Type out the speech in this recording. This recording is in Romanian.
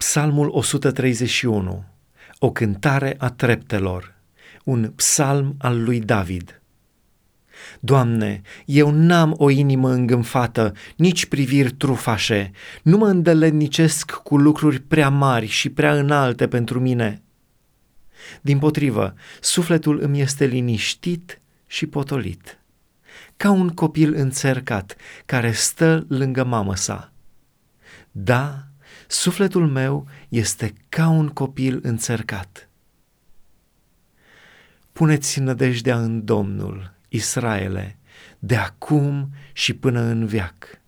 Psalmul 131, o cântare a treptelor, un psalm al lui David. Doamne, eu n-am o inimă îngânfată, nici priviri trufașe, nu mă îndeletnicesc cu lucruri prea mari și prea înalte pentru mine. Din potrivă, sufletul îmi este liniștit și potolit, ca un copil înțercat care stă lângă mamă sa. Da, Sufletul meu este ca un copil înțărcat. Puneți nădejdea în Domnul, Israele, de acum și până în viac.